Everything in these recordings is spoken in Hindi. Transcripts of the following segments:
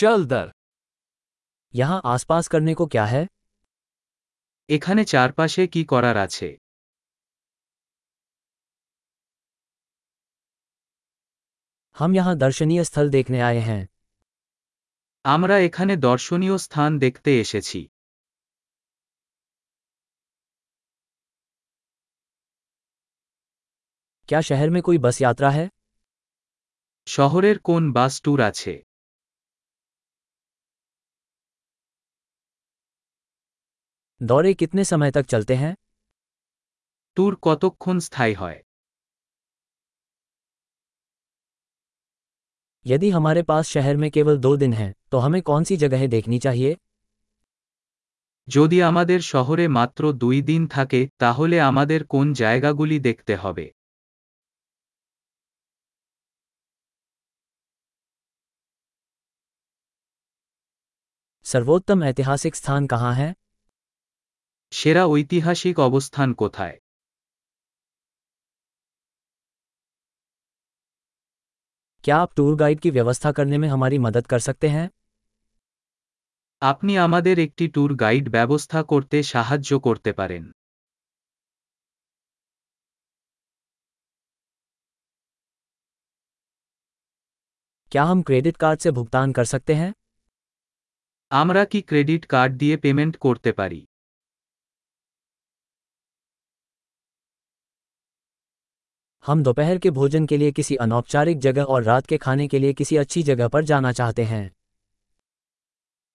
चल दर यहाँ आसपास करने को क्या है এখানে চারপাশে কি করার আছে हम यहाँ दर्शनीय स्थल देखने आए हैं আমরা এখানে দর্শনীয় স্থান দেখতে এসেছি क्या शहर में कोई बस यात्रा है শহরের কোন বাস ট্যুর আছে दौरे कितने समय तक चलते हैं ট্যুর কতক্ষণ স্থায়ী হয় यदि हमारे पास शहर में केवल दो दिन हैं तो हमें कौन सी जगहें देखनी चाहिए যদি আমাদের শহরে মাত্র দুই দিন থাকে তাহলে আমাদের কোন জায়গাগুলি দেখতে হবে सर्वोत्तम ऐतिहासिक स्थान कहाँ है সেরা ঐতিহাসিক অবস্থান কোথায় क्या आप टूर गाइड की व्यवस्था करने में हमारी मदद कर सकते हैं আপনি আমাদের একটি ট্যুর গাইড ব্যবস্থা করতে সাহায্য করতে পারেন क्या हम क्रेडिट कार्ड से भुगतान कर सकते हैं আমরা কি ক্রেডিট কার্ড দিয়ে পেমেন্ট করতে পারি हम दोपहर के भोजन के लिए किसी अनौपचारिक जगह और रात के खाने के लिए किसी अच्छी जगह पर जाना चाहते हैं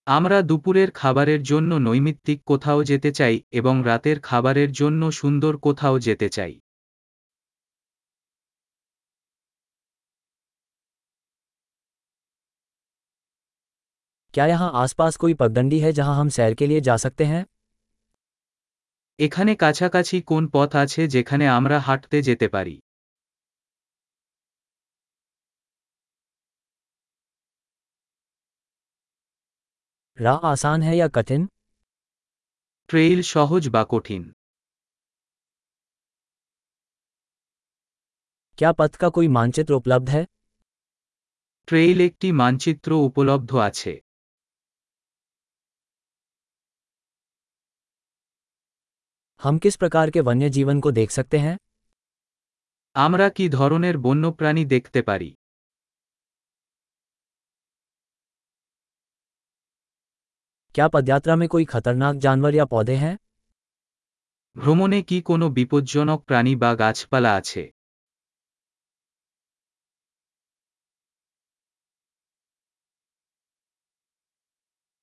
আমরা দুপুরের খাবারের জন্য নৈমিত্তিক কোথাও যেতে চাই এবং রাতের খাবারের জন্য সুন্দর কোথাও যেতে চাই क्या यहाँ आसपास कोई पगडंडी है जहाँ हम सैर के लिए जा सकते हैं এখানে কাছাকাছি কোন পথ আছে যেখানে আমরা হাঁটতে যেতে পারি राह आसान है या कठिन ট্রেইল সহজ বা কঠিন क्या पथ का कोई मानचित्र उपलब्ध है ট্রেইল একটি মানচিত্র উপলব্ধ আছে हम किस प्रकार के वन्य जीवन को देख सकते हैं আমরা কি ধরনের বন্যপ্রাণী দেখতে পারি क्या पदयात्रा में कोई खतरनाक जानवर या पौधे हैं ভ্রমণে কি কোনো বিপজ্জনক প্রাণী বা গাছপালা আছে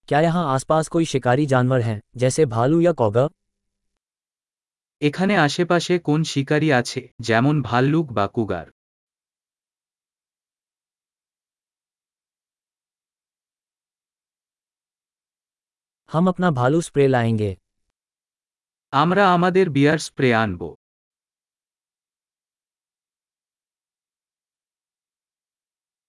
क्या यहाँ आसपास कोई शिकारी जानवर हैं जैसे भालू या कौगा এখানে আশেপাশে কোন শিকারী আছে যেমন ভাল্লুক বা কুগার हम अपना भालू स्प्रे लाएंगे আমরা আমাদের বিয়ার স্প্রে আনব